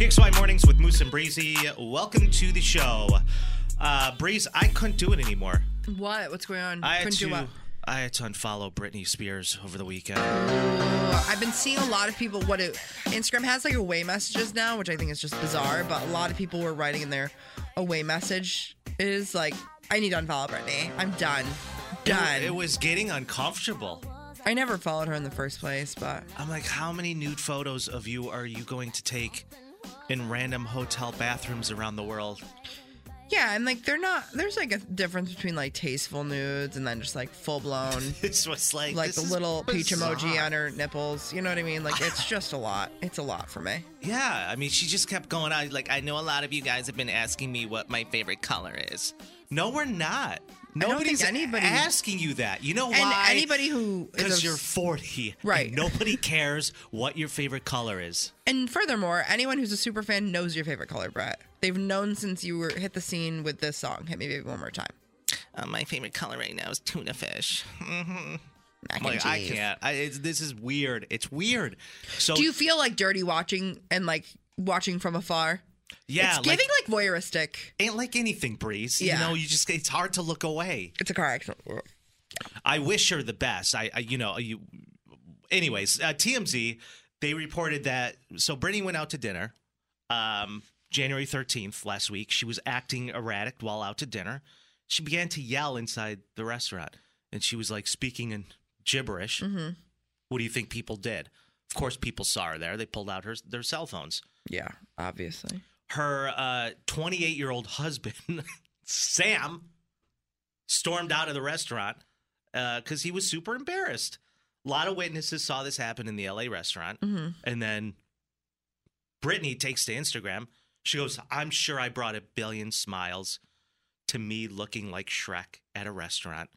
PXY Mornings with Moose and Breezy. Welcome to the show. Uh, Breeze, I couldn't do it anymore. What? What's going on? I had Couldn't to. do what? I had to unfollow Britney Spears over the weekend. Uh, I've been seeing a lot of people. What it, Instagram has like away messages now, which I think is just bizarre. But a lot of people were writing in their away message is like, "I need to unfollow Britney. I'm done, done." It was getting uncomfortable. I never followed her in the first place, but I'm like, how many nude photos of you are you going to take in random hotel bathrooms around the world? yeah, and like they're not. There's like a difference between like tasteful nudes and then just like full blown. This was like Like the little peach emoji on her nipples, you know what I mean? Like it's just a lot. It's a lot for me. Yeah, I mean, she just kept going on. Like, I know a lot of you guys have been asking me what my favorite color is. No, we're not. Don't think Nobody's anybody- asking you that. You know And why? anybody who because you're 40, and Right. nobody cares what your favorite color is. And furthermore, anyone who's a super fan knows your favorite color, Brett. They've known since you were hit the scene with this song. Hit me baby one more time. Uh, my favorite color right now is tuna fish. hmm Mac Like, and I can't. I, it's, this is weird. It's weird. So Do you feel like dirty watching and like watching from afar? Yeah, it's like, giving like, voyeuristic. ain't like anything, Breeze. Yeah. You know, you just it's hard to look away. It's a car accident. I wish her the best. I, I you know, you. Anyways, uh, TMZ they reported that so Britney went out to dinner, um, January thirteenth last week. She was acting erratic while out to dinner. She began to yell inside the restaurant, and she was like speaking in gibberish. Mm-hmm. What do you think people did? Of course, people saw her there. They pulled out her their cell phones. Yeah, obviously. Her 28 year old husband, Sam, stormed out of the restaurant because he was super embarrassed. A lot of witnesses saw this happen in the LA restaurant. Mm-hmm. And then Britney takes to Instagram. She goes, I'm sure I brought a billion smiles to me looking like Shrek at a restaurant.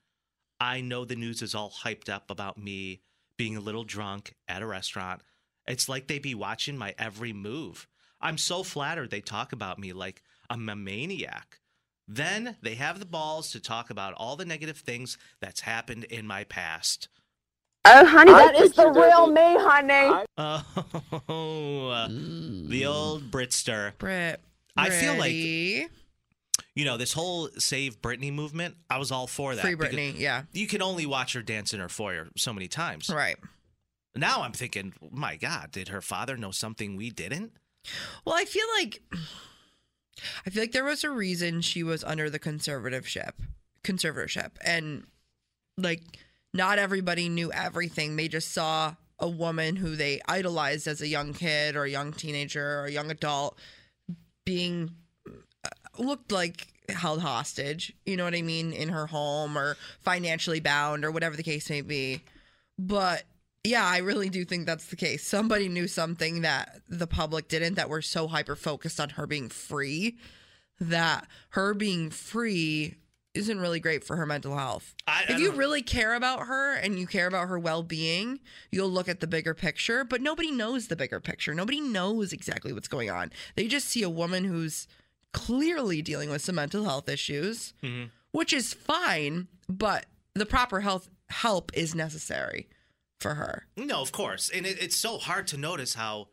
I know the news is all hyped up about me being a little drunk at a restaurant. It's like they be watching my every move. I'm so flattered they talk about me like I'm a maniac. Then they have the balls to talk about all the negative things that's happened in my past. Oh, honey, that is the real me, honey. Oh, uh, the old Britster. Brit. I feel like- You know, this whole Save Britney movement, I was all for that. Free Britney. Yeah. You can only watch her dance in her foyer so many times. Right. Now I'm thinking, my God, did her father know something we didn't? Well, I feel like I feel like there was a reason she was under the conservatorship, conservatorship, and like not everybody knew everything. They just saw a woman who they idolized as a young kid or a young teenager or a young adult being uh, looked like held hostage. You know what I mean in her home or financially bound or whatever the case may be. But yeah, I really do think that's the case. Somebody knew something that the public didn't, that we're so hyper focused on her being free that her being free isn't really great for her mental health. I- I if you really care about her and you care about her well being, you'll look at the bigger picture, but nobody knows the bigger picture. Nobody knows exactly what's going on. They just see a woman who's clearly dealing with some mental health issues, Mhm. which is fine, but the proper health help is necessary for her. No, of course. And it, it's so hard to notice how,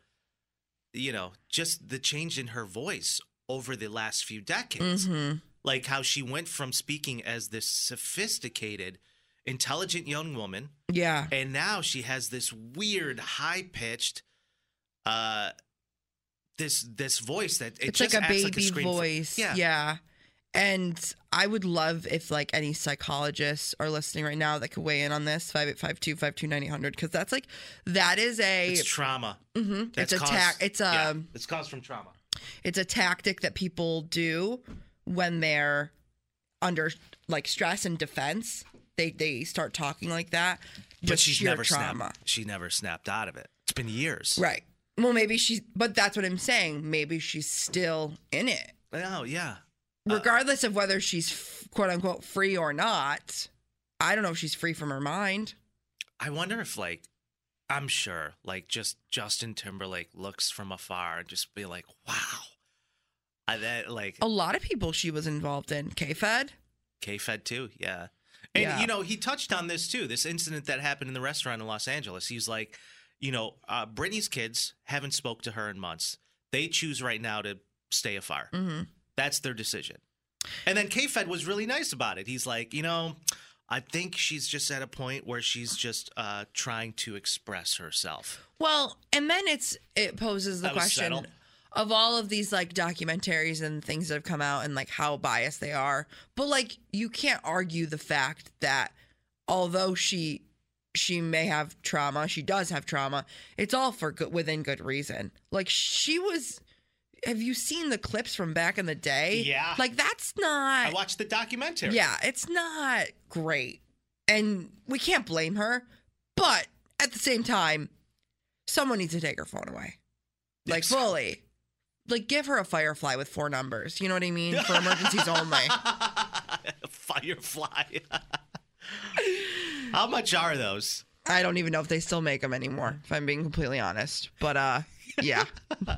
you know, just the change in her voice over the last few decades. Mm-hmm. Like how she went from speaking as this sophisticated, intelligent young woman, Yeah. and now she has this weird, high pitched, uh, this this voice that it it's just like a baby like a voice. yeah. yeah. And I would love if like any psychologists are listening right now that could weigh in on this 5852 529 because that's like that is a It's trauma. Mhm. It's a caused- ta- it's a yeah, it's caused from trauma. it's a tactic that people do when they're under like stress and defense. They they start talking like that. But she's never trauma. snapped. She never snapped out of it. It's been years. Right. Well, maybe she's, but that's what I'm saying. Maybe she's still in it. Oh yeah. Regardless of whether she's quote unquote free or not. I don't know if she's free from her mind. I wonder if like I'm sure like just Justin Timberlake looks from afar and just be like, wow. I that like A lot of people she was involved in. K Fed. K Fed too, yeah. And Yeah. you know, he touched on this too. This incident that happened in the restaurant in Los Angeles. He's like, you know, uh, Britney's kids haven't spoke to her in months. They choose right now to stay afar. Mm-hmm. That's their decision. And then K Fed was really nice about it. He's like, you know, I think she's just at a point where she's just uh, trying to express herself. Well, and then it's it poses the That question of all of these like documentaries and things that have come out and like how biased they are. But like you can't argue the fact that although she she may have trauma, she does have trauma. It's all for good within good reason. Like she was have you seen the clips from back in the day? Yeah. Like that's not I watched the documentary. yeah, it's not great. And we can't blame her. But at the same time, someone needs to take her phone away. Like Yes. fully. Like give her a firefly with four numbers. You know what I mean? For emergencies only. Firefly. How much are those? I don't even know if they still make them anymore, if I'm being completely honest. But uh yeah.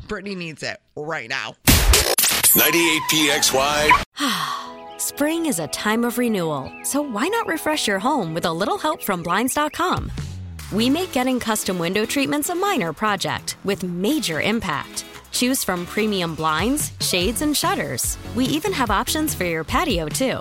Britney needs it right now. 98PXY. Spring is a time of renewal, so why not refresh your home with a little help from Blinds.com? We make getting custom window treatments a minor project with major impact. Choose from premium blinds, shades, and shutters. We even have options for your patio, too.